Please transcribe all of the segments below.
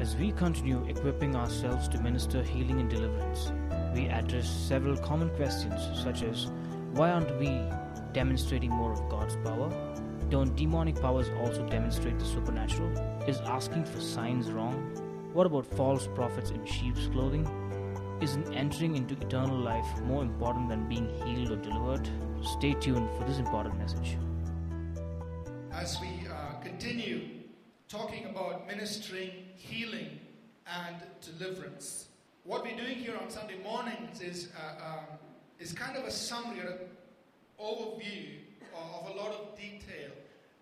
As we continue equipping ourselves to minister healing and deliverance, we address several common questions such as why aren't we demonstrating more of God's power? Don't demonic powers also demonstrate the supernatural? Is asking for signs wrong? What about false prophets in sheep's clothing? Isn't entering into eternal life more important than being healed or delivered? Stay tuned for this important message. As we uh, continue talking about ministering, healing, and deliverance, what we're doing here on Sunday mornings is, uh, um, is kind of a summary or an overview of, a lot of detail.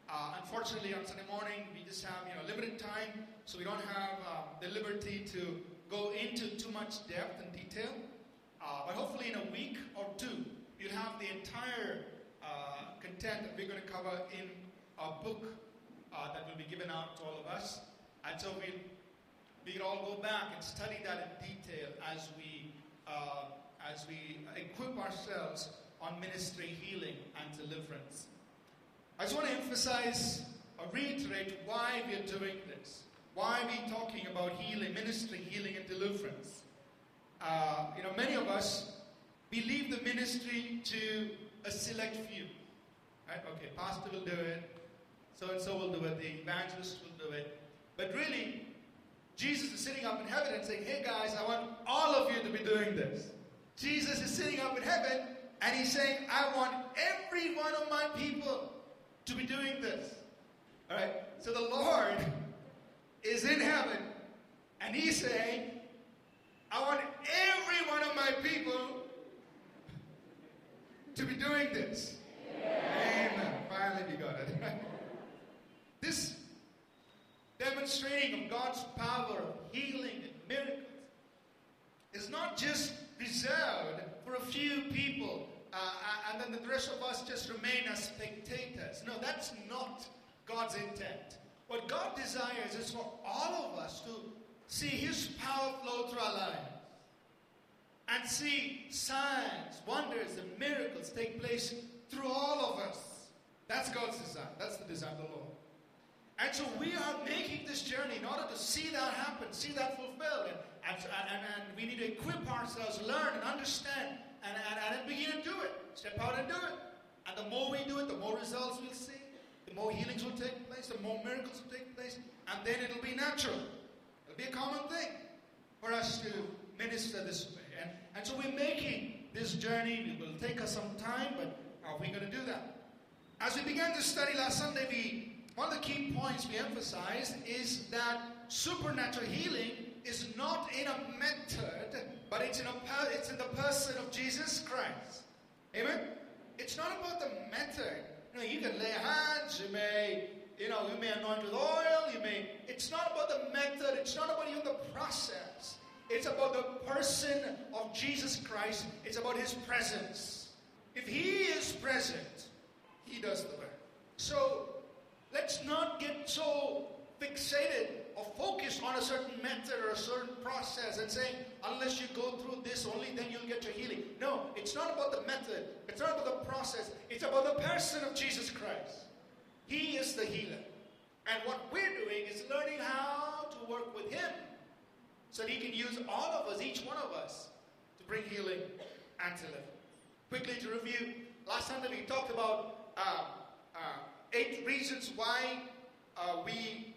Uh, unfortunately, on Sunday morning, we just have you know limited time, so we don't have uh, the liberty to go into too much depth and detail. Uh, but hopefully, in a week or two, you'll have the entire uh, content that we're going to cover in our book uh, that will be given out to all of us. And so we'll, we can all go back and study that in detail as we, uh, as we equip ourselves on ministry, healing, and deliverance. I just want to emphasize or reiterate why we are doing this. Why are we talking about healing, ministry, healing, and deliverance? Uh, you know, many of us believe the ministry to a select few. Right? Okay, pastor will do it, so and so will do it, the evangelist will do it. But really, Jesus is sitting up in heaven and saying, Hey guys, I want all of you to be doing this. Jesus is sitting up in heaven and he's saying, I want every one of my people to be doing this. All right? So the Lord is in heaven and he's saying, I want every one of my people to be doing this. Amen. Finally, we got it. demonstrating of God's power of healing and miracles is not just reserved for a few people uh, and then the rest of us just remain as spectators. No, that's not God's intent. What God desires is for all of us to see His power flow through our lives and see signs, wonders, and miracles take place through all of us. That's God's design. That's the design of the Lord. And so we are making this journey in order to see that happen, see that fulfilled. And, and, and, and we need to equip ourselves, learn, and understand, and, and, and begin to do it. Step out and do it. And the more we do it, the more results we'll see. The more healings will take place, the more miracles will take place. And then it'll be natural. It'll be a common thing for us to minister this way. And, and so we're making this journey. It will take us some time, but how are we going to do that? As we began to study last Sunday, we one of the key points we emphasized is that supernatural healing is not in a method, but it's in, a, it's in the person of Jesus Christ. Amen? It's not about the method. You know, you can lay hands, you may, you know, you may anoint with oil, you may. It's not about the method, it's not about even the process. It's about the person of Jesus Christ, it's about his presence. If he is present, he does the work. So let's not get so fixated or focused on a certain method or a certain process and saying, unless you go through this, only then you'll get your healing. No, it's not about the method, it's not about the process, it's about the person of Jesus Christ. He is the healer. And what we're doing is learning how to work with Him so that He can use all of us, each one of us, to bring healing and to live. Quickly to review, last Sunday we talked about uh, uh, eight reasons why uh, we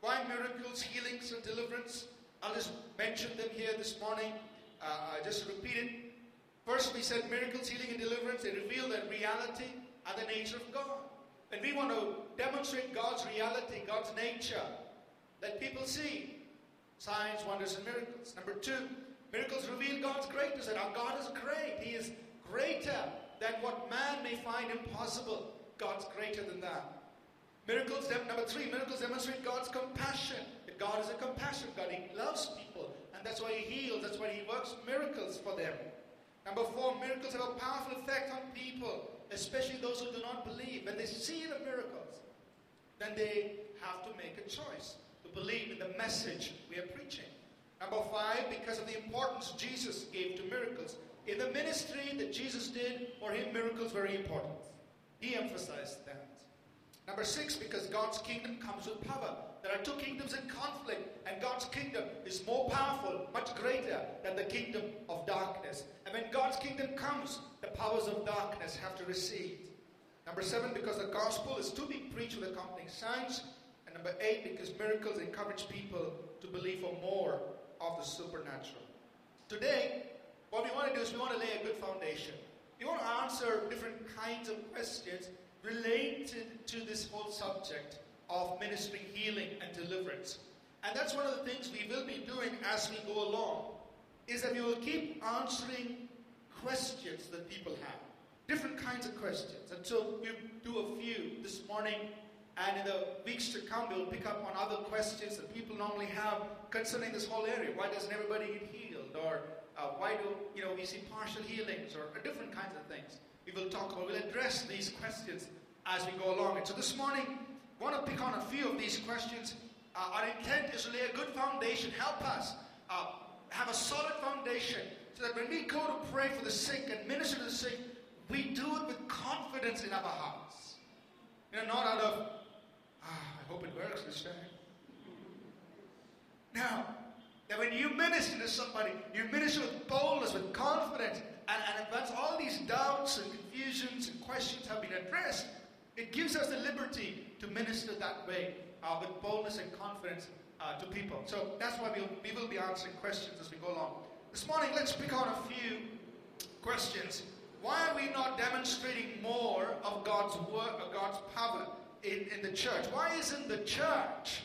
why miracles, healings, and deliverance. I'll just mention them here this morning. Uh, I just repeat it. First, we said miracles, healing, and deliverance. They reveal the reality and the nature of God. And we want to demonstrate God's reality, God's nature. that people see signs, wonders, and miracles. Number two, miracles reveal God's greatness. That our God is great. He is greater than what man may find impossible. God's greater than that. Miracles, number three, miracles demonstrate God's compassion. God is a compassionate God. He loves people, and that's why He heals, that's why He works miracles for them. Number four, miracles have a powerful effect on people, especially those who do not believe. When they see the miracles, then they have to make a choice to believe in the message we are preaching. Number five, because of the importance Jesus gave to miracles. In the ministry that Jesus did, for him, miracles were very important. He emphasized that. Number six, because God's kingdom comes with power. There are two kingdoms in conflict, and God's kingdom is more powerful, much greater than the kingdom of darkness. And when God's kingdom comes, the powers of darkness have to recede. Number seven, because the gospel is to be preached with accompanying signs. And number eight, because miracles encourage people to believe for more of the supernatural. Today, what we want to do is we want to lay a good foundation. We want to answer different kinds of questions related to this whole subject of ministering healing and deliverance. And that's one of the things we will be doing as we go along, is that we will keep answering questions that people have. Different kinds of questions. And so we'll do a few this morning, and in the weeks to come, we'll pick up on other questions that people normally have concerning this whole area. Why doesn't everybody get healed? Or uh, why do you know we see partial healings or, different kinds of things? We will talk about, we'll address these questions as we go along. And so this morning, I want to pick on a few of these questions. Uh, our intent is to lay a good foundation, help us uh, have a solid foundation so that when we go to pray for the sick and minister to the sick, we do it with confidence in our hearts. You know, not out of, ah, I hope it works this time. Now, that when you minister to somebody, you minister with boldness, with confidence, and, and once all these doubts and confusions and questions have been addressed, it gives us the liberty to minister that way uh, with boldness and confidence uh, to people. So that's why we'll, we will be answering questions as we go along. This morning, let's pick on a few questions. Why are we not demonstrating more of God's work, of God's power in, in the church? Why isn't the church,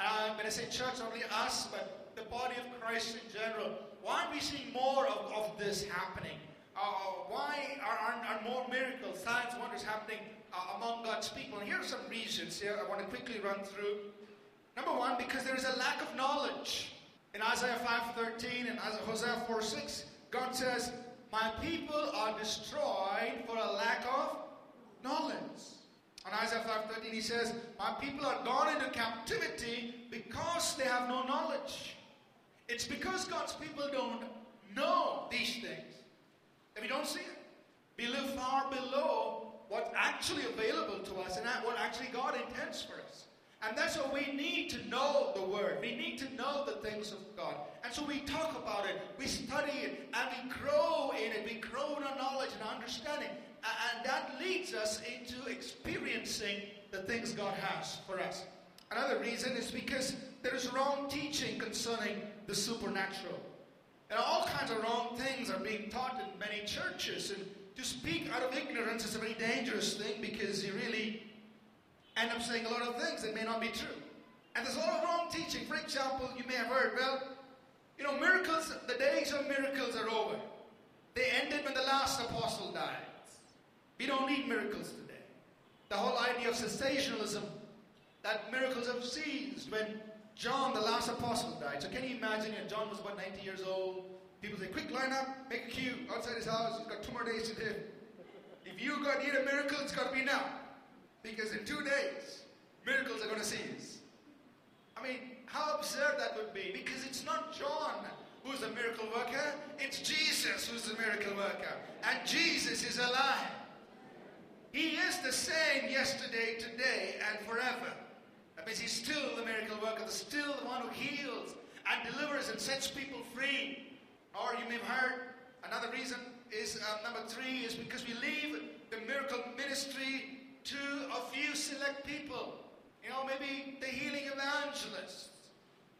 uh, when I say church, only us, but body of Christ in general, why aren't we seeing more of, of this happening? Uh, why are, are, are, more miracles, signs, wonders happening uh, among God's people? And here are some reasons here I want to quickly run through. Number one, because there is a lack of knowledge. In Isaiah 5.13 and Hosea 4.6, God says, My people are destroyed for a lack of knowledge. On Isaiah 5.13 he says, My people are gone into captivity because they have no knowledge. It's because God's people don't know these things that we don't see it. We live far below what's actually available to us and what actually God intends for us. And that's why we need to know the Word. We need to know the things of God. And so we talk about it, we study it, and we grow in it. We grow in our knowledge and understanding. And that leads us into experiencing the things God has for us. Another reason is because there is wrong teaching concerning the supernatural. And all kinds of wrong things are being taught in many churches. And to speak out of ignorance is a very dangerous thing because you really end up saying a lot of things that may not be true. And there's a lot of wrong teaching. For example, you may have heard, well, you know, miracles, the days of miracles are over. They ended when the last apostle died. We don't need miracles today. The whole idea of cessationalism, that miracles have ceased when John, the last apostle, died. So can you imagine? Know, John was about 90 years old. People say, quick, line up, make a queue outside his house. He's got two more days to live. If you got need a miracle, it's got to be now. Because in two days, miracles are going to cease. I mean, how absurd that would be. Because it's not John who's a miracle worker, it's Jesus who's the miracle worker. And Jesus is alive. He is the same yesterday, today, and forever. That means he's still the miracle worker, still the one who heals and delivers and sets people free. Or you may have heard another reason is uh, number three is because we leave the miracle ministry to a few select people. You know, maybe the healing evangelists,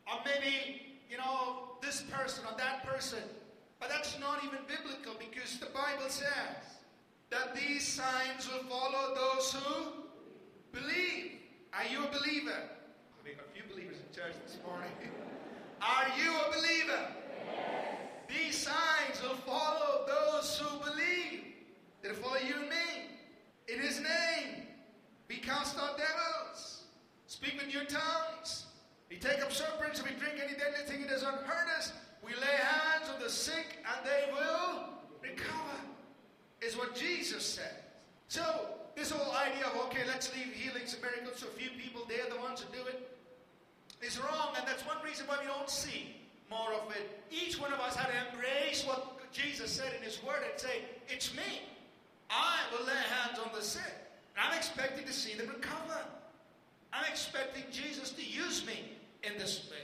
or maybe, you know, this person or that person. But that's not even biblical because the Bible says that these signs will follow those who believe. Are you a believer? We got a few believers in church this morning. Are you a believer? Yes. These signs will follow those who believe. They'll follow you and me. In His name, we cast out devils. Speak with your tongues. We take up serpents. We drink any deadly thing, it does not hurt us. We lay hands on the sick, and they will recover. Is what Jesus said. So this whole idea of, okay, let's leave healings and miracles to a few people, they're the ones who do it, is wrong. And that's one reason why we don't see more of it. Each one of us had to embrace what Jesus said in His Word and say, It's me. I will lay hands on the sick. And I'm expecting to see them recover. I'm expecting Jesus to use me in this way.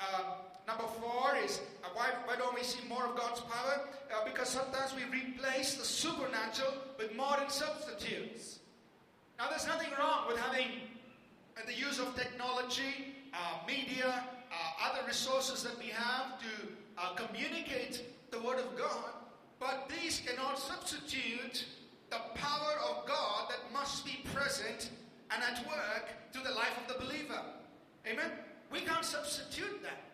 Uh, number four. is, uh, why, why don't we see more of God's power? Uh, because sometimes we replace the supernatural with modern substitutes. Now, there's nothing wrong with having uh, the use of technology, uh, media, uh, other resources that we have to communicate the Word of God, but these cannot substitute the power of God that must be present and at work to the life of the believer. Amen? We can't substitute that.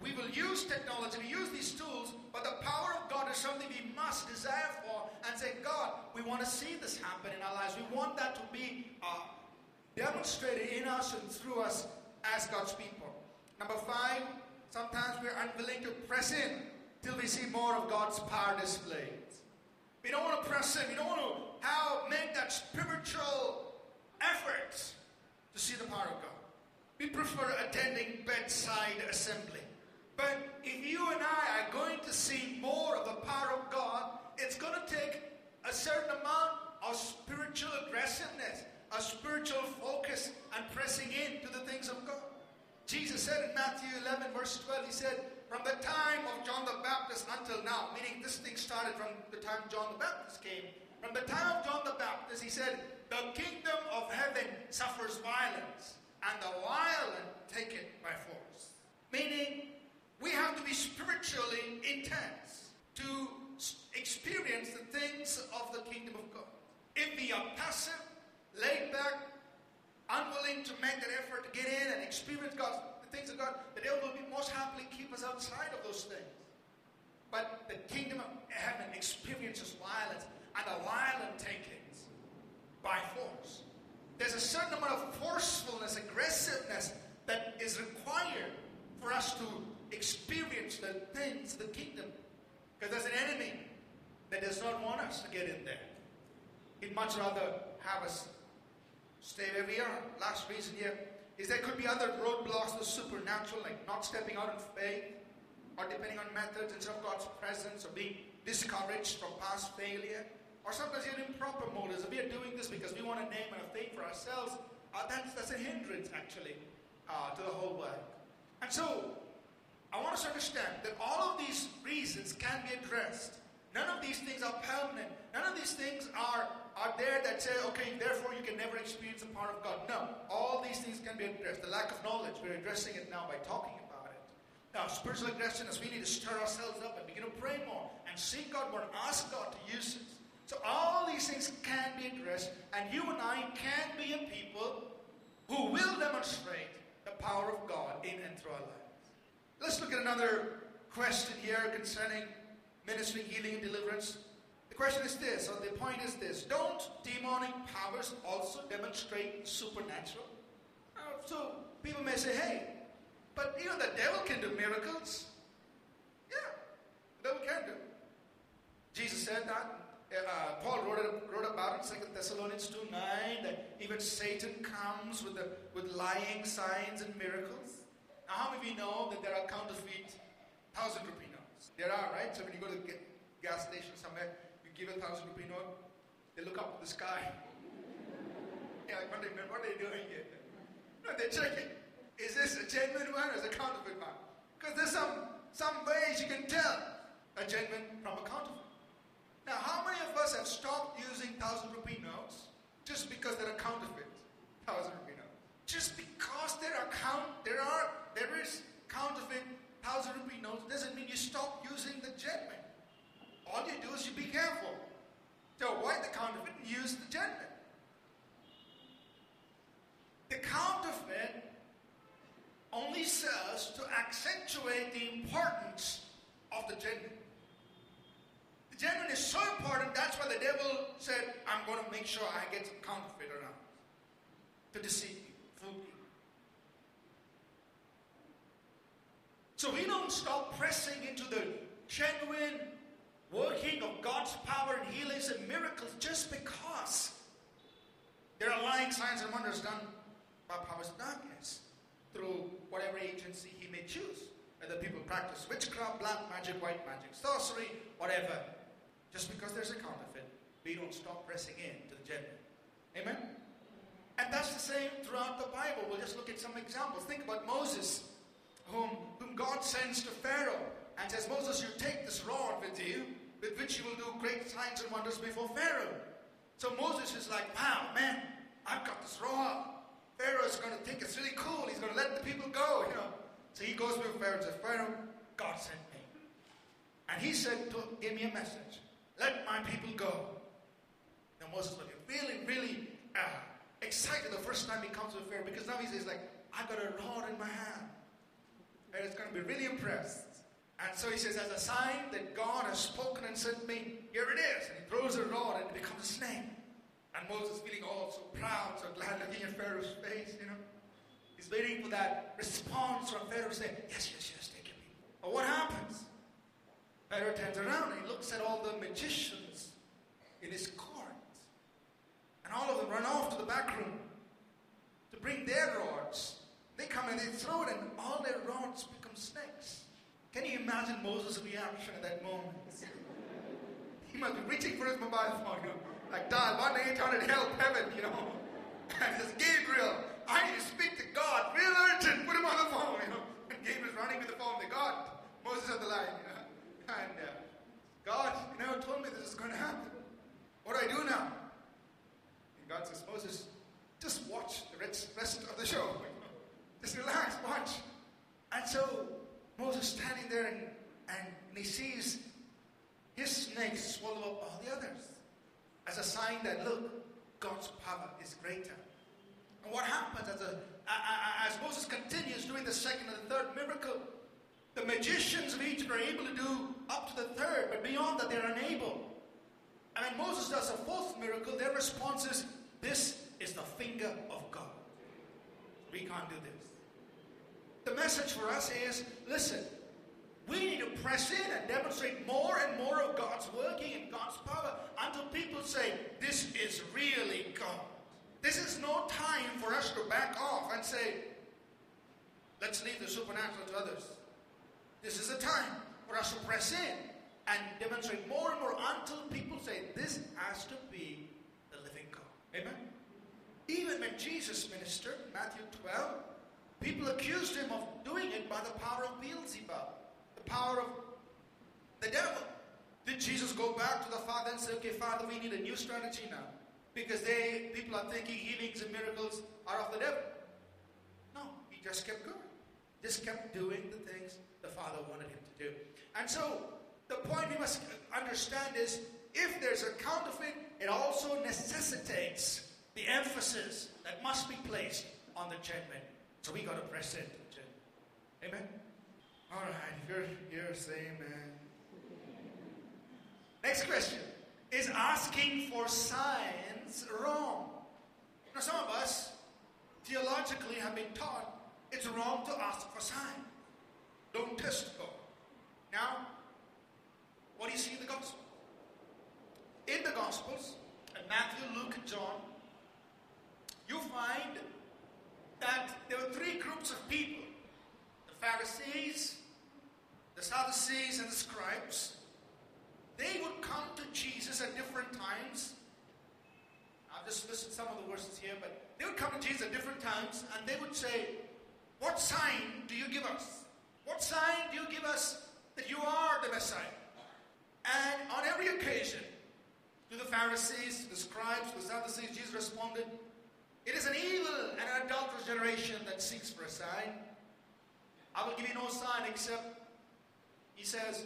We will use technology, we use these tools, but the power of God is something we must desire for and say, God, we want to see this happen in our lives. We want that to be uh, demonstrated in us and through us as God's people. Number five, sometimes we're unwilling to press in till we see more of God's power displayed. We don't want to press in. We don't want to how make that spiritual effort to see the power of God. We prefer attending bedside assembly. But if you and I are going to see more of the power of God, it's going to take a certain amount of spiritual aggressiveness, a spiritual focus, and pressing into the things of God. Jesus said in Matthew 11, verse 12, He said, From the time of John the Baptist until now, meaning this thing started from the time John the Baptist came, from the time of John the Baptist, He said, The kingdom of heaven suffers violence, and the violent take it by force. Meaning, we have to be spiritually intense to experience the things of the kingdom of God. If we are passive, laid back, unwilling to make that effort to get in and experience God, the things of God, the devil will most happily keep us outside of those things. But the kingdom of heaven experiences violence and a violent takings by force. There's a certain amount of forcefulness, aggressiveness that is required for us to experience the things, the kingdom. Because there's an enemy that does not want us to get in there. He'd much rather have us stay where we are. Last reason here is there could be other roadblocks, the supernatural, like not stepping out in faith, or depending on methods instead of God's presence, or being discouraged from past failure. Or sometimes you're improper motives. If we are doing this because we want a name and a fame for ourselves, uh, that's, that's a hindrance, actually, uh, to the whole work. And so, I want us to understand that all of these reasons can be addressed. None of these things are permanent. None of these things are, are there that say, okay, therefore you can never experience the power of God. No. All these things can be addressed. The lack of knowledge, we're addressing it now by talking about it. Now, spiritual aggression is we need to stir ourselves up and begin to pray more and seek God more and ask God to use us. So all these things can be addressed, and you and I can be a people who will demonstrate the power of God in and through our lives. Let's look at another question here concerning ministry, healing, and deliverance. The question is this, or the point is this Don't demonic powers also demonstrate supernatural? Uh, so people may say, hey, but you know, the devil can do miracles. Yeah, the devil can do. Jesus said that. Uh, Paul wrote, wrote about it in 2 Thessalonians 2 9 that even Satan comes with, the, with lying signs and miracles. Now, how many of you know that there are counterfeit thousand rupee notes? There are, right? So when you go to the gas station somewhere, you give a thousand rupee note, they look up at the sky. yeah, like, what are, they, what are they doing here? No, they're checking. Is this a genuine one or is it a counterfeit one? Because there's some, some ways you can tell a genuine from a counterfeit. Now, how many of us have stopped using thousand rupee notes just because they're a counterfeit thousand rupee notes? Just because they're count, there are, there is counterfeit thousand rupee notes doesn't mean you stop using the genuine. All you do is you be careful to avoid the counterfeit and use the genuine. The counterfeit only serves to accentuate the importance of the genuine. The genuine is so important, that's why the devil said, I'm going to make sure I get some counterfeit around to deceive you, fool you. So we don't stop pressing into the genuine working of God's power and healings and miracles just because there are lying signs and wonders done by powers of darkness through whatever agency he may choose. Whether people practice witchcraft, black magic, white magic, sorcery, whatever. Just because there's a counterfeit, we don't stop pressing in to the genuine. Amen? And that's the same throughout the Bible. We'll just look at some examples. Think about Moses, whom, whom God sends to Pharaoh and says, Moses, you take this rod with you, with which you will do great signs and wonders before Pharaoh. So Moses is like, wow, man, I've got this rod. Pharaoh is going to think it's really cool. He's going to let the people go, you know. So he goes before Pharaoh and says, Pharaoh, God sent me. And he said, to, give me a message. Let my people go. Now Moses was really, really uh, excited the first time he comes to Pharaoh because now he says, like, I got a rod in my hand. And it's going to be really impressed. And so he says, as a sign that God has spoken and sent me, here it is. And he throws a rod and it becomes a snake. And Moses feeling all so proud, so glad looking at Pharaoh's face, you know. He's waiting for that response from Pharaoh to say, yes, yes, yes, take your. But what happens? Pharaoh turns around and he looks at all the magicians in his court. And all of them run off to the back room to bring their rods. They come and they throw it, and all their rods become snakes. Can you imagine Moses' reaction at that moment? he must be reaching for his mobile phone, you know, like dial 1 800 help heaven, you know. And says, Gabriel, I need to speak to God, real urgent, put him on the phone, you know. And Gabriel's running with the phone They got Moses on the line, you know. And uh, God, you never told me this is going to happen. What do I do now? And God says, Moses, just watch the rest of the show. Just relax, watch. And so Moses standing there and, and he sees his snakes swallow up all the others as a sign that, look, God's power is greater. And what happens as, a, as Moses continues doing the second and the third miracle, the magicians of Egypt are able to do up to the third, but beyond that, they're unable. And when Moses does a fourth miracle, their response is, This is the finger of God. We can't do this. The message for us is listen, we need to press in and demonstrate more and more of God's working and God's power until people say, This is really God. This is no time for us to back off and say, Let's leave the supernatural to others. This is a time for us to press in and demonstrate more and more until people say, This has to be the living God. Amen? Even when Jesus ministered, Matthew 12, people accused him of doing it by the power of Beelzebub, the power of the devil. Did Jesus go back to the Father and say, okay, Father, we need a new strategy now? Because they people are thinking healings and miracles are of the devil. No, he just kept going. Just kept doing the things the Father wanted him to do. And so the point we must understand is if there's a counterfeit, it also necessitates the emphasis that must be placed on the genuine. So we got to press the. Amen? All right, you're, you're saying, man. Next question. Is asking for signs wrong? Now, some of us theologically have been taught it's wrong to ask for signs. Don't test God. Now, what do you see in the Gospel? In the Gospels, in Matthew, Luke, and John, you find that there were three groups of people the Pharisees, the Sadducees, and the scribes. They would come to Jesus at different times. I've just listed some of the verses here, but they would come to Jesus at different times and they would say, What sign do you give us? What sign do you give us that you are the Messiah? And on every occasion, to the Pharisees, the scribes, the Sadducees, Jesus responded, It is an evil and an adulterous generation that seeks for a sign. I will give you no sign except, he says,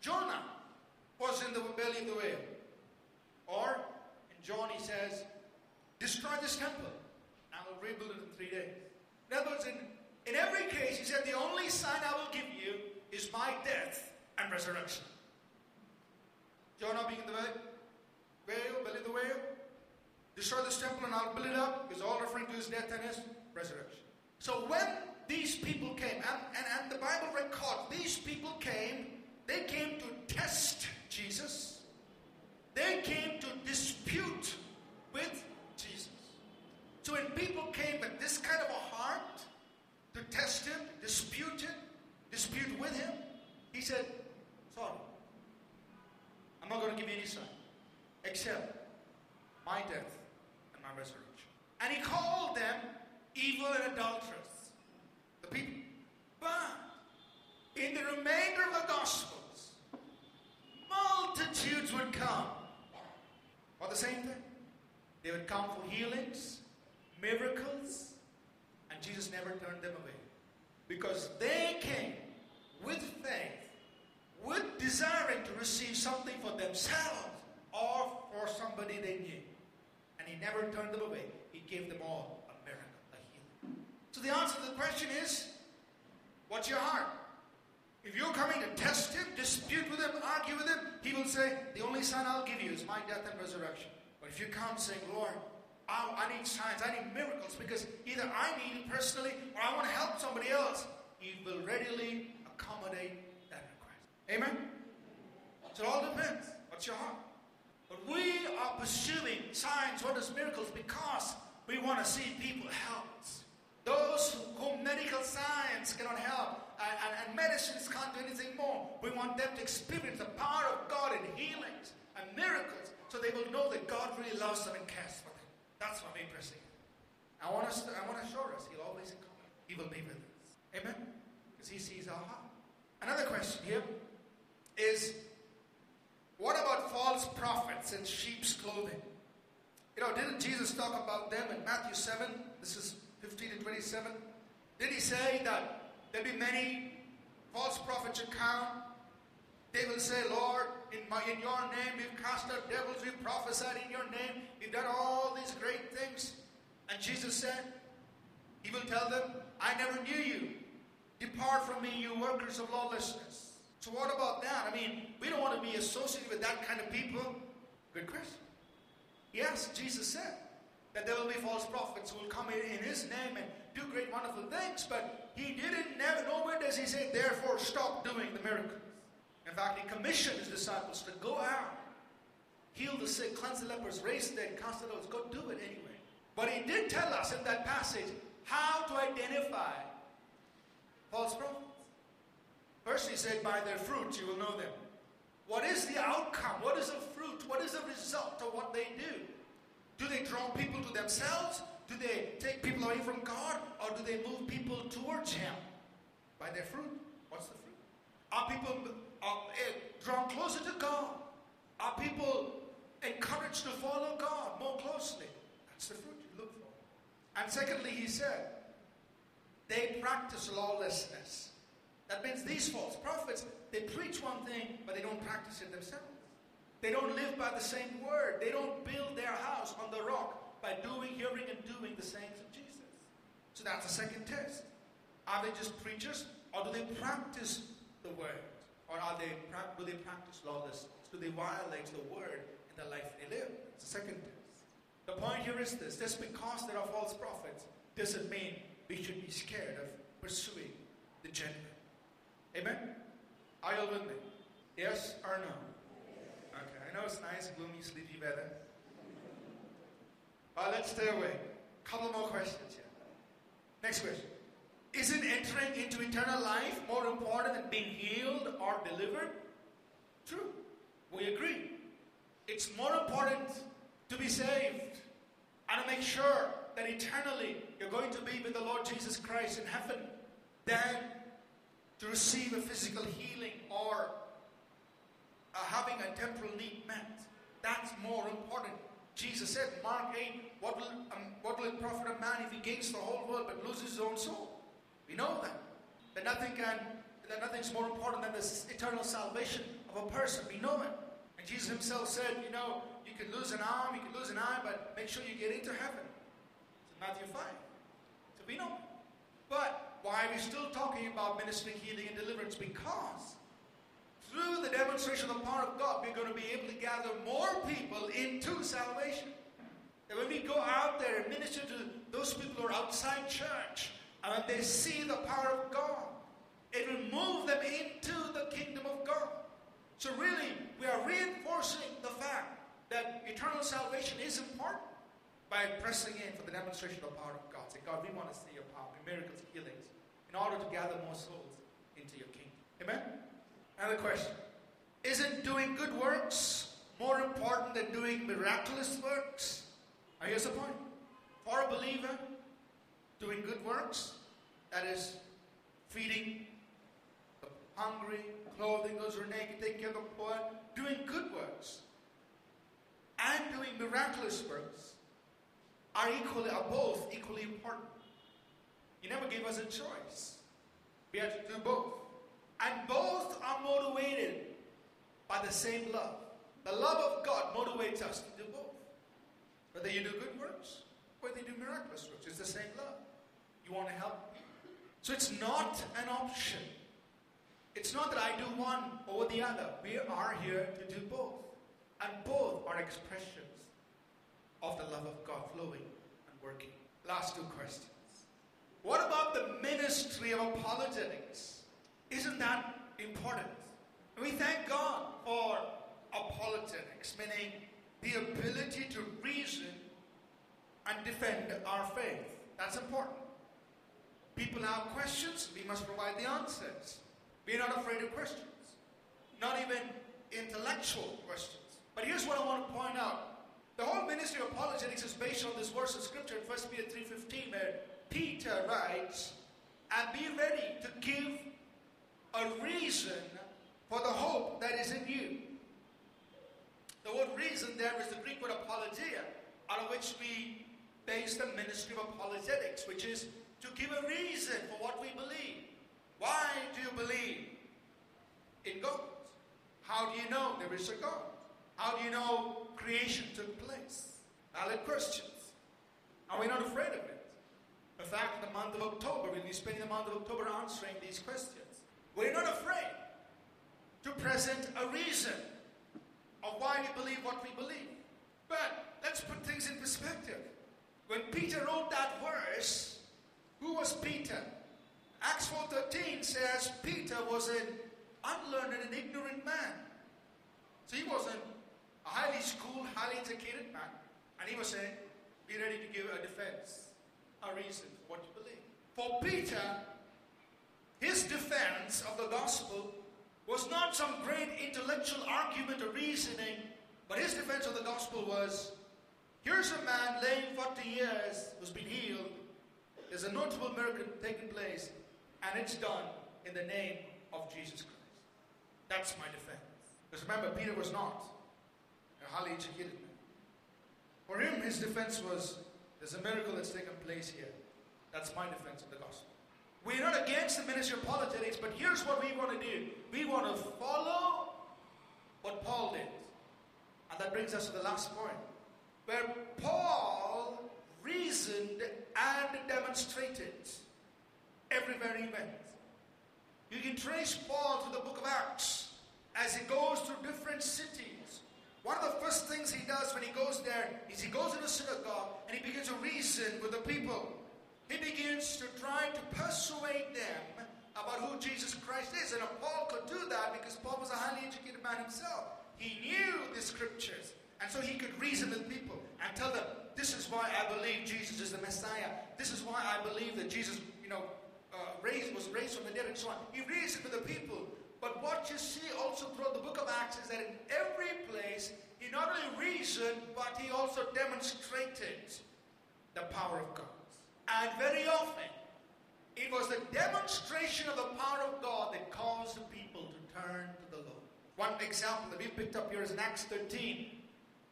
Jonah was in the belly of the whale. Or, in John, he says, Destroy this temple, and I will rebuild it in three days. In other words, in, in every case, he said, The only sign I will give you is my death and resurrection. Jonah being in the whale, belly of the whale, destroy this temple and I'll build it up, is all referring to his death and his resurrection. So when these people came, and, and, and the Bible records these people came, they came to test Jesus. They came to dispute with Jesus. So when people came with this kind of a heart to test him, dispute him, dispute with him, he said, Sorry, I'm not going to give you any sign except my death my resurrection. And he called them evil and adulterous. The people. But in the remainder of the Gospels, multitudes would come for the same thing. They would come for healings, miracles, and Jesus never turned them away. Because they came with faith, with desiring to receive something for themselves or for somebody they knew. And He never turned them away. He gave them all a miracle, a healing. So the answer to the question is what's your heart? If you're coming to test Him, dispute with Him, argue with Him, He will say, The only sign I'll give you is my death and resurrection. But if you come saying, Lord, I, I need signs, I need miracles because either I need it personally or I want to help somebody else, He will readily accommodate that request. Amen? So it all depends. What's your heart? But we are pursuing signs, wonders, miracles because we want to see people helped. Those whom medical science cannot help and, and, and medicines can't do anything more, we want them to experience the power of God in healings and miracles so they will know that God really loves them and cares for them. That's what we're pressing. I want, us to, I want to assure us He'll always come. He will be with us. Amen? Because He sees our heart. Another question here is what about false prophets in sheep's clothing? You know, didn't Jesus talk about them in Matthew 7? This is 15 to 27. Did he say that there'll be many false prophets who come? They will say, Lord, in, my, in your name we've cast out devils, we've prophesied in your name, we've done all these great things. And Jesus said, He will tell them, I never knew you. Depart from me, you workers of lawlessness. So, what about that? I mean, we don't want to be associated with that kind of people. Good question. Yes, Jesus said that there will be false prophets who will come in, in His name and do great, wonderful things, but He didn't, never, nowhere does He say, therefore, stop doing the miracles. In fact, He commissioned His disciples to go out, heal the sick, cleanse the lepers, raise the dead, cast the out. Go do it anyway. But He did tell us in that passage how to identify false prophets. First, He said, by their fruits you will know them. What is the outcome? What is the fruit? What is the result of what they do? Do they draw people to themselves? Do they take people away from God? Or do they move people towards Him? By their fruit. What's the fruit? Are people are, uh, drawn closer to God? Are people encouraged to follow God more closely? That's the fruit you look for. And secondly, He said, they practice lawlessness. That means these false prophets, they preach one thing, but they don't practice it themselves. They don't live by the same word. They don't build their house on the rock by doing, hearing, and doing the sayings of Jesus. So that's the second test. Are they just preachers, or do they practice the word? Or are they, do they practice lawlessness? Do they violate the word in the life they live? It's the second test. The point here is this just because there are false prophets doesn't mean we should be scared of pursuing the genuine. Amen? Are you with me? Yes or no? Okay, I know it's nice, gloomy, sleepy weather. But let's stay away. Couple more questions here. Next question. Isn't entering into eternal life more important than being healed or delivered? True. We agree. It's more important to be saved and to make sure that eternally you're going to be with the Lord Jesus Christ in heaven than to receive a physical healing or uh, having a temporal need met. That's more important. Jesus said, Mark 8, what will, um, what will it profit a man if he gains the whole world but loses his own soul? We know that. That nothing can, that nothing's more important than the eternal salvation of a person. We know it. And Jesus himself said, you know, you can lose an arm, you can lose an eye, but make sure you get into heaven. It's in Matthew 5. So we know. But why are we still talking about ministering, healing, and deliverance? Because through the demonstration of the power of God, we're going to be able to gather more people into salvation. That when we go out there and minister to those people who are outside church, and when they see the power of God, it will move them into the kingdom of God. So, really, we are reinforcing the fact that eternal salvation is important by pressing in for the demonstration of the power of God. Say, God, we want to see your power, miracles, healings, in order to gather more souls into your kingdom. Amen? Another question. Isn't doing good works more important than doing miraculous works? Now, here's the point. For a believer, doing good works, that is, feeding the hungry, clothing those who are naked, taking care of the poor, doing good works, and doing miraculous works are equally are both equally important. He never gave us a choice. We have to do both. And both are motivated by the same love. The love of God motivates us to do both. Whether you do good works, whether you do miraculous works, it's the same love. You want to help? Me. So it's not an option. It's not that I do one or the other. We are here to do both. And both are expressions of the love of God flowing and working. Last two questions. What about the ministry of apologetics? Isn't that important? We thank God for apologetics, meaning the ability to reason and defend our faith. That's important. People have questions, we must provide the answers. We're not afraid of questions, not even intellectual questions. But here's what I want to point out. The whole ministry of apologetics is based on this verse of scripture in 1 Peter 3.15 where Peter writes, and be ready to give a reason for the hope that is in you. The word reason there is the Greek word apologia, out of which we base the ministry of apologetics, which is to give a reason for what we believe. Why do you believe in God? How do you know there is a God? How do you know creation took place? Valid questions. Are we not afraid of it? In fact, the month of October, when we'll be spending the month of October answering these questions. We're not afraid to present a reason of why we believe what we believe. But let's put things in perspective. When Peter wrote that verse, who was Peter? Acts 4.13 says Peter was an unlearned and ignorant man. So he wasn't a highly schooled, highly educated man. And he was saying, be ready to give a defense, a reason for what you believe. For Peter, his defense of the gospel was not some great intellectual argument or reasoning, but his defense of the gospel was here's a man laying 40 years who's been healed. There's a notable miracle taking place, and it's done in the name of Jesus Christ. That's my defense. Because remember, Peter was not highly educated man. For him, his defense was there's a miracle that's taken place here. That's my defense of the gospel. We're not against the ministry of apologetics, but here's what we want to do we want to follow what Paul did. And that brings us to the last point, where Paul reasoned and demonstrated every very event. You can trace Paul to the book of Acts as he goes through different cities. One of the first things he does when he goes there is he goes in a synagogue and he begins to reason with the people. He begins to try to persuade them about who Jesus Christ is. And Paul could do that because Paul was a highly educated man himself. He knew the scriptures. And so he could reason with people and tell them, this is why I believe Jesus is the Messiah. This is why I believe that Jesus, you know, uh, raised, was raised from the dead and so on. He reasoned with the people. But what you see also throughout the book of Acts is that in every place, he not only reasoned, but he also demonstrated the power of God. And very often, it was the demonstration of the power of God that caused the people to turn to the Lord. One example that we picked up here is in Acts 13,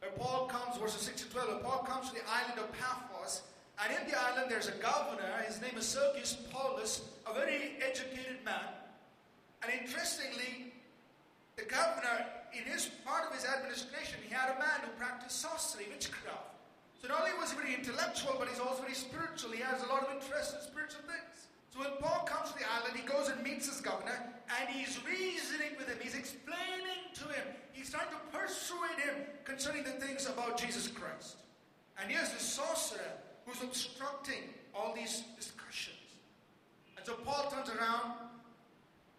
where Paul comes, verses 6 to 12, where Paul comes to the island of Paphos, and in the island there's a governor, his name is Sergius Paulus, a very educated man. And interestingly, the governor, in his part of his administration, he had a man who practiced sorcery, witchcraft. So not only was he very intellectual, but he's also very spiritual. He has a lot of interest in spiritual things. So when Paul comes to the island, he goes and meets his governor, and he's reasoning with him. He's explaining to him. He's trying to persuade him concerning the things about Jesus Christ. And here's the sorcerer who's obstructing all these discussions. And so Paul turns around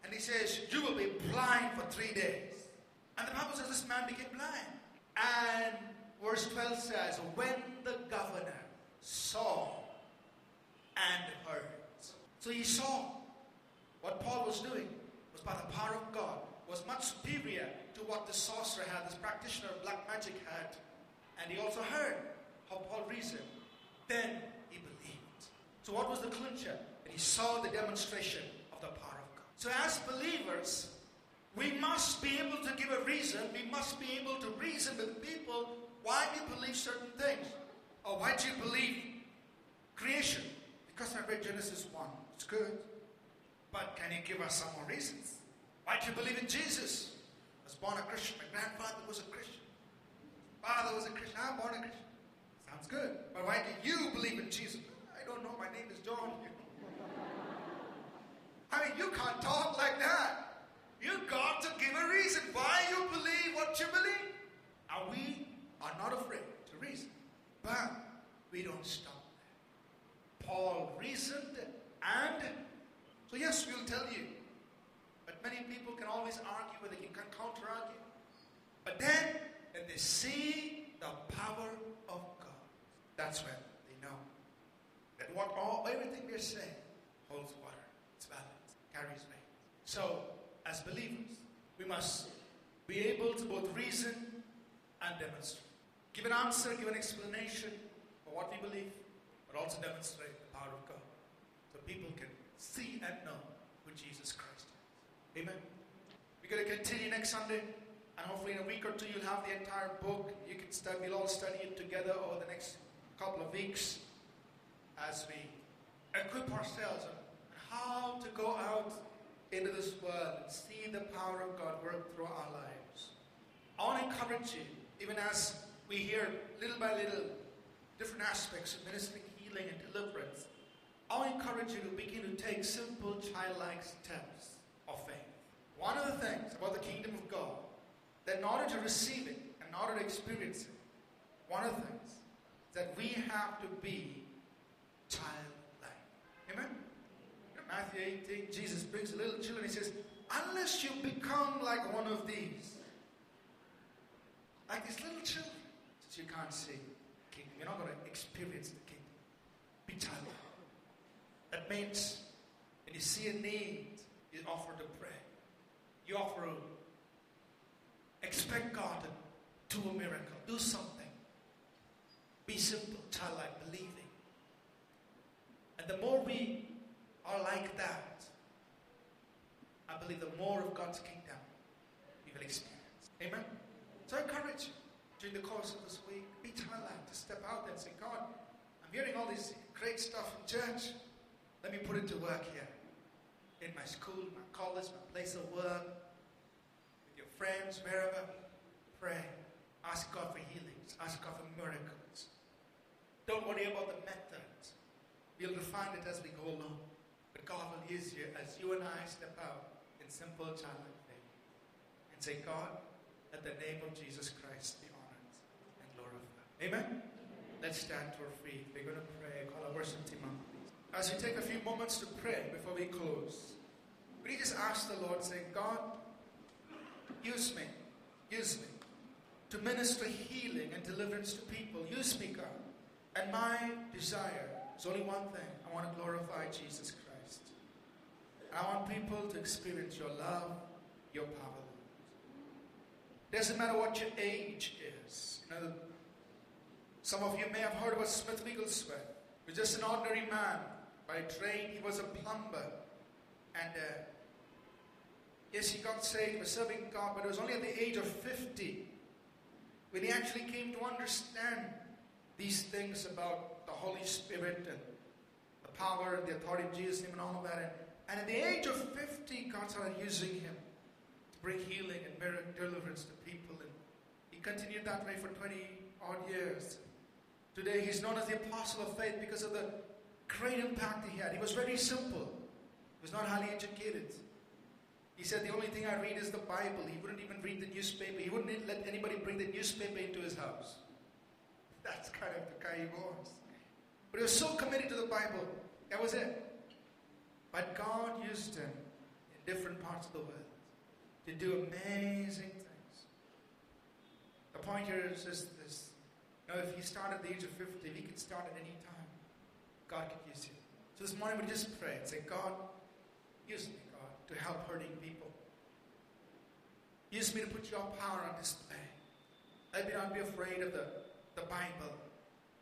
and he says, You will be blind for three days. And the Bible says this man became blind. And verse 12 says, When the governor saw and heard. So he saw what Paul was doing was by the power of God, was much superior to what the sorcerer had, this practitioner of black magic had. And he also heard how Paul reasoned. Then he believed. So what was the clincher? He saw the demonstration of the power. So, as believers, we must be able to give a reason. We must be able to reason with people why we believe certain things. Or why do you believe creation? Because I read Genesis 1. It's good. But can you give us some more reasons? Why do you believe in Jesus? I was born a Christian. My grandfather was a Christian. Father was a Christian. I'm born a Christian. Sounds good. But why do you believe in Jesus? I don't know. My name is John. I mean, you can't talk like that. You've got to give a reason why you believe what you believe. And we are not afraid to reason. But we don't stop there. Paul reasoned and so yes, we'll tell you. But many people can always argue whether you can counter argue. But then when they see the power of God, that's when they know that what all everything we're saying holds water. Carries weight. So, as believers, we must be able to both reason and demonstrate. Give an answer, give an explanation for what we believe, but also demonstrate the power of God. So people can see and know who Jesus Christ is. Amen. We're going to continue next Sunday, and hopefully in a week or two you'll have the entire book. You can study, we'll all study it together over the next couple of weeks as we equip ourselves on how to go out into this world and see the power of God work through our lives. I want to encourage you, even as we hear little by little different aspects of ministering healing and deliverance. I encourage you to begin to take simple childlike steps of faith. One of the things about the kingdom of God, that in order to receive it and in order to experience it, one of the things that we have to be childlike. Amen? Matthew 18, Jesus brings the little children, he says, Unless you become like one of these, like these little children, you can't see the kingdom. You're not going to experience the kingdom. Be childlike. That means when you see a need, you offer to pray. You offer to expect God to do a miracle, do something. Be simple, childlike, believing. And the more we are like that, I believe the more of God's kingdom we will experience. Amen? So I encourage you during the course of this week, be childlike to step out and say, God, I'm hearing all this great stuff in church. Let me put it to work here. In my school, my college, my place of work, with your friends, wherever. Pray. Ask God for healings. Ask God for miracles. Don't worry about the methods. We'll refine it as we go along. God will use you as you and I step out in simple childlike faith and say, God, let the name of Jesus Christ be honored and glorified. Amen? Let's stand to our feet. We're going to pray. Call our worship team up. As we take a few moments to pray before we close, you just ask the Lord, say, God, use me, use me to minister healing and deliverance to people. Use me, God. And my desire is only one thing I want to glorify Jesus Christ. I want people to experience your love, your power. Doesn't matter what your age is. You know, some of you may have heard about Smith Wigglesworth. He was just an ordinary man. By trade, he was a plumber. And uh, yes, he got saved, was serving God, but it was only at the age of 50 when he actually came to understand these things about the Holy Spirit and the power and the authority of Jesus' name and all of that. And, and at the age of 50, God started using him to bring healing and deliverance to people. And he continued that way for 20 odd years. Today, he's known as the apostle of faith because of the great impact he had. He was very simple. He was not highly educated. He said, The only thing I read is the Bible. He wouldn't even read the newspaper. He wouldn't let anybody bring the newspaper into his house. That's kind of the guy he was. But he was so committed to the Bible. That was it. But God used him in different parts of the world to do amazing things. The point here is just this. You know, if he started at the age of 50, he could start at any time. God could use him. So this morning we just pray and say, God, use me, God, to help hurting people. Use me to put your power on display. Let me not be afraid of the, the Bible,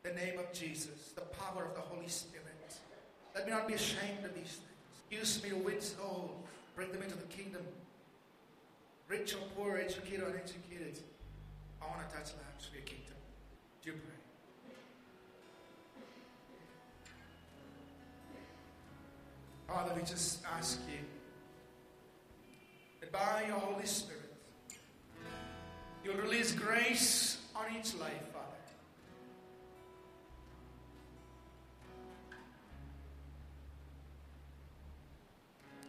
the name of Jesus, the power of the Holy Spirit. Let me not be ashamed of these things. Use me win souls, bring them into the kingdom. Rich or poor, educated or uneducated. I want to touch lives for your kingdom. Do you pray? Father, we just ask you that by your Holy Spirit, you'll release grace on each life, Father.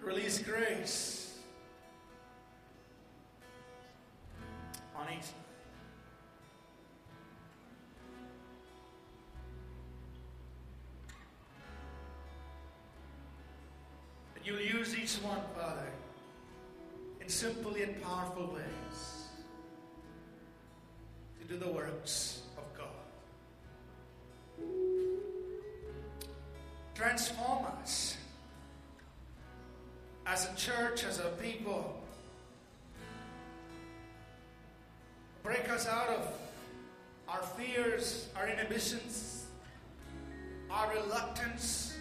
Release grace on each. And you'll use each one, Father, in simple yet powerful ways to do the works of God. Transform church, as a people. Break us out of our fears, our inhibitions, our reluctance,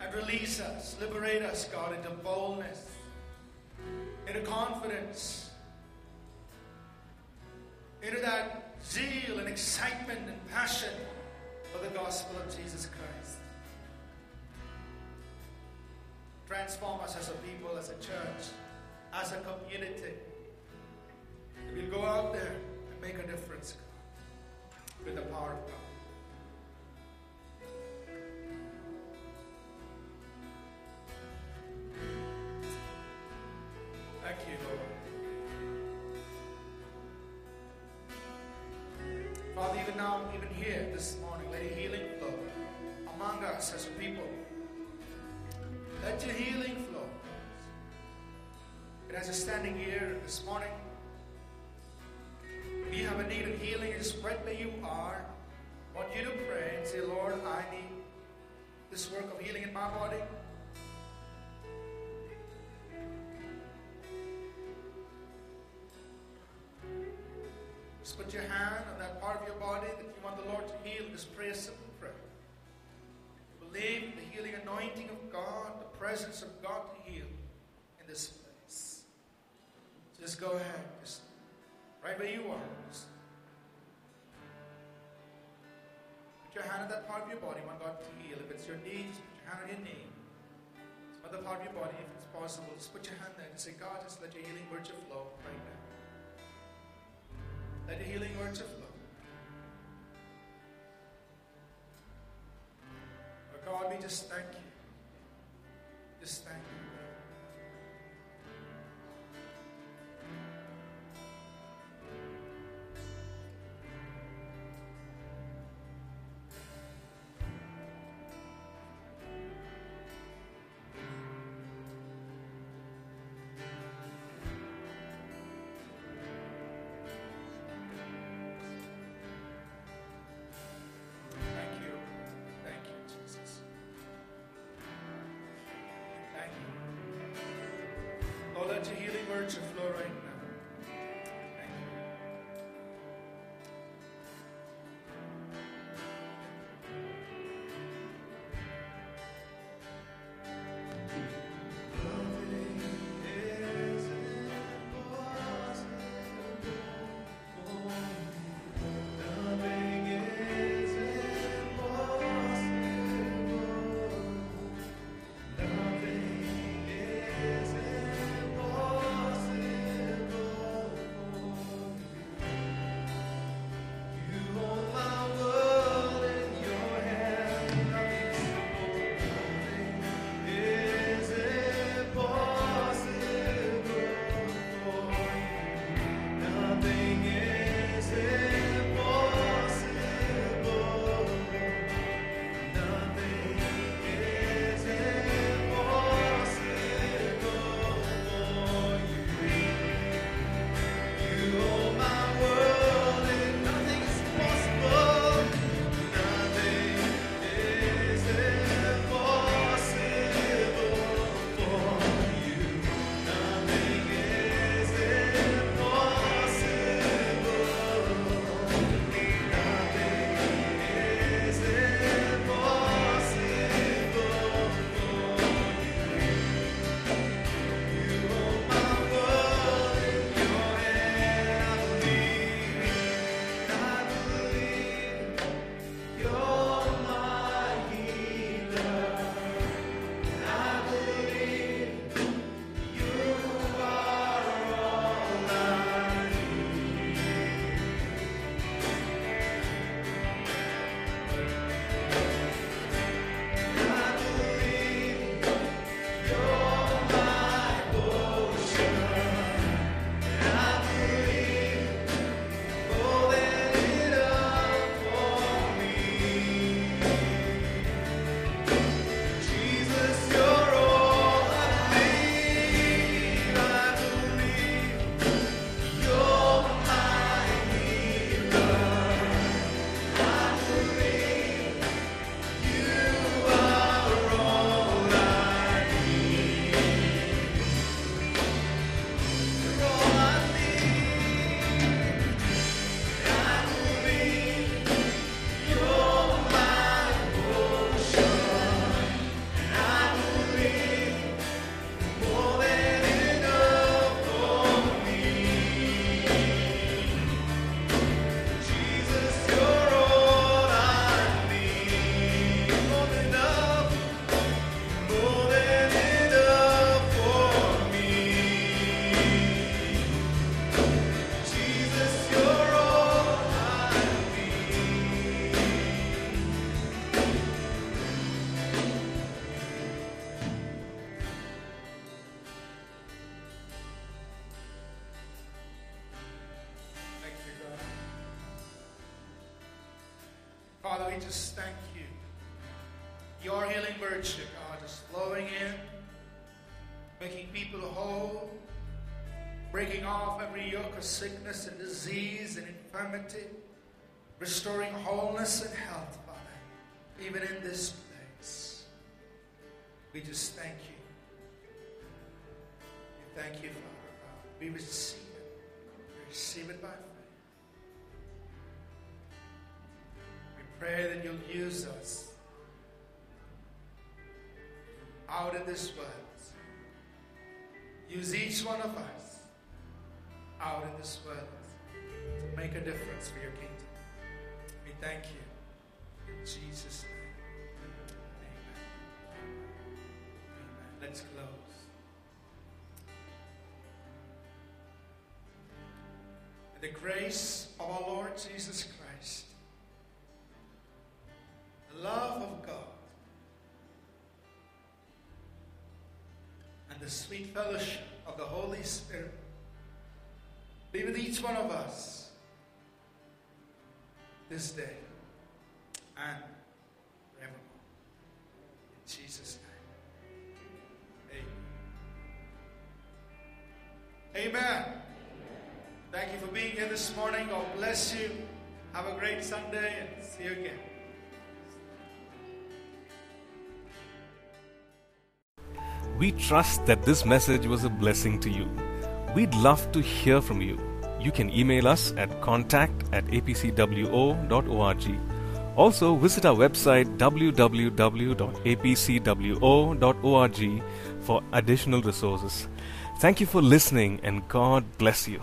and release us, liberate us, God, into boldness, into confidence, into that zeal and excitement and passion for the gospel of Jesus Christ. Transform us as a people, as a church, as a community. We'll go out there and make a difference with the power of God. Let your healing flow. And as you're standing here this morning, if you have a need of healing, just right where you are, I want you to pray and say, Lord, I need this work of healing in my body. Just put your hand on that part of your body that you want the Lord to heal. Just pray simple in the healing anointing of God, the presence of God to heal in this place. So just go ahead. Just right where you are. Just put your hand on that part of your body. Want God to heal. If it's your knee, just put your hand on your knee. Some other part of your body, if it's possible, just put your hand there and say, God, just let your healing virtue flow right now. Let your healing virtue flow. God, we just thank you. Just thank you. Your healing virtue flow right now. Restoring wholeness and health, Father, even in this place. We just thank you. We thank you, Father God. We receive it. We receive it by faith. We pray that you'll use us out in this world. Use each one of us out in this world make a difference for your kingdom. We thank you. In Jesus' name. Amen. Amen. Let's close. The grace of our Lord Jesus Christ, the love of God, and the sweet fellowship of the Holy Spirit be with each one of us this day and forevermore. In Jesus' name. Amen. Amen. Thank you for being here this morning. God bless you. Have a great Sunday and see you again. We trust that this message was a blessing to you. We'd love to hear from you. You can email us at contact at apcwo.org. Also, visit our website www.apcwo.org for additional resources. Thank you for listening and God bless you.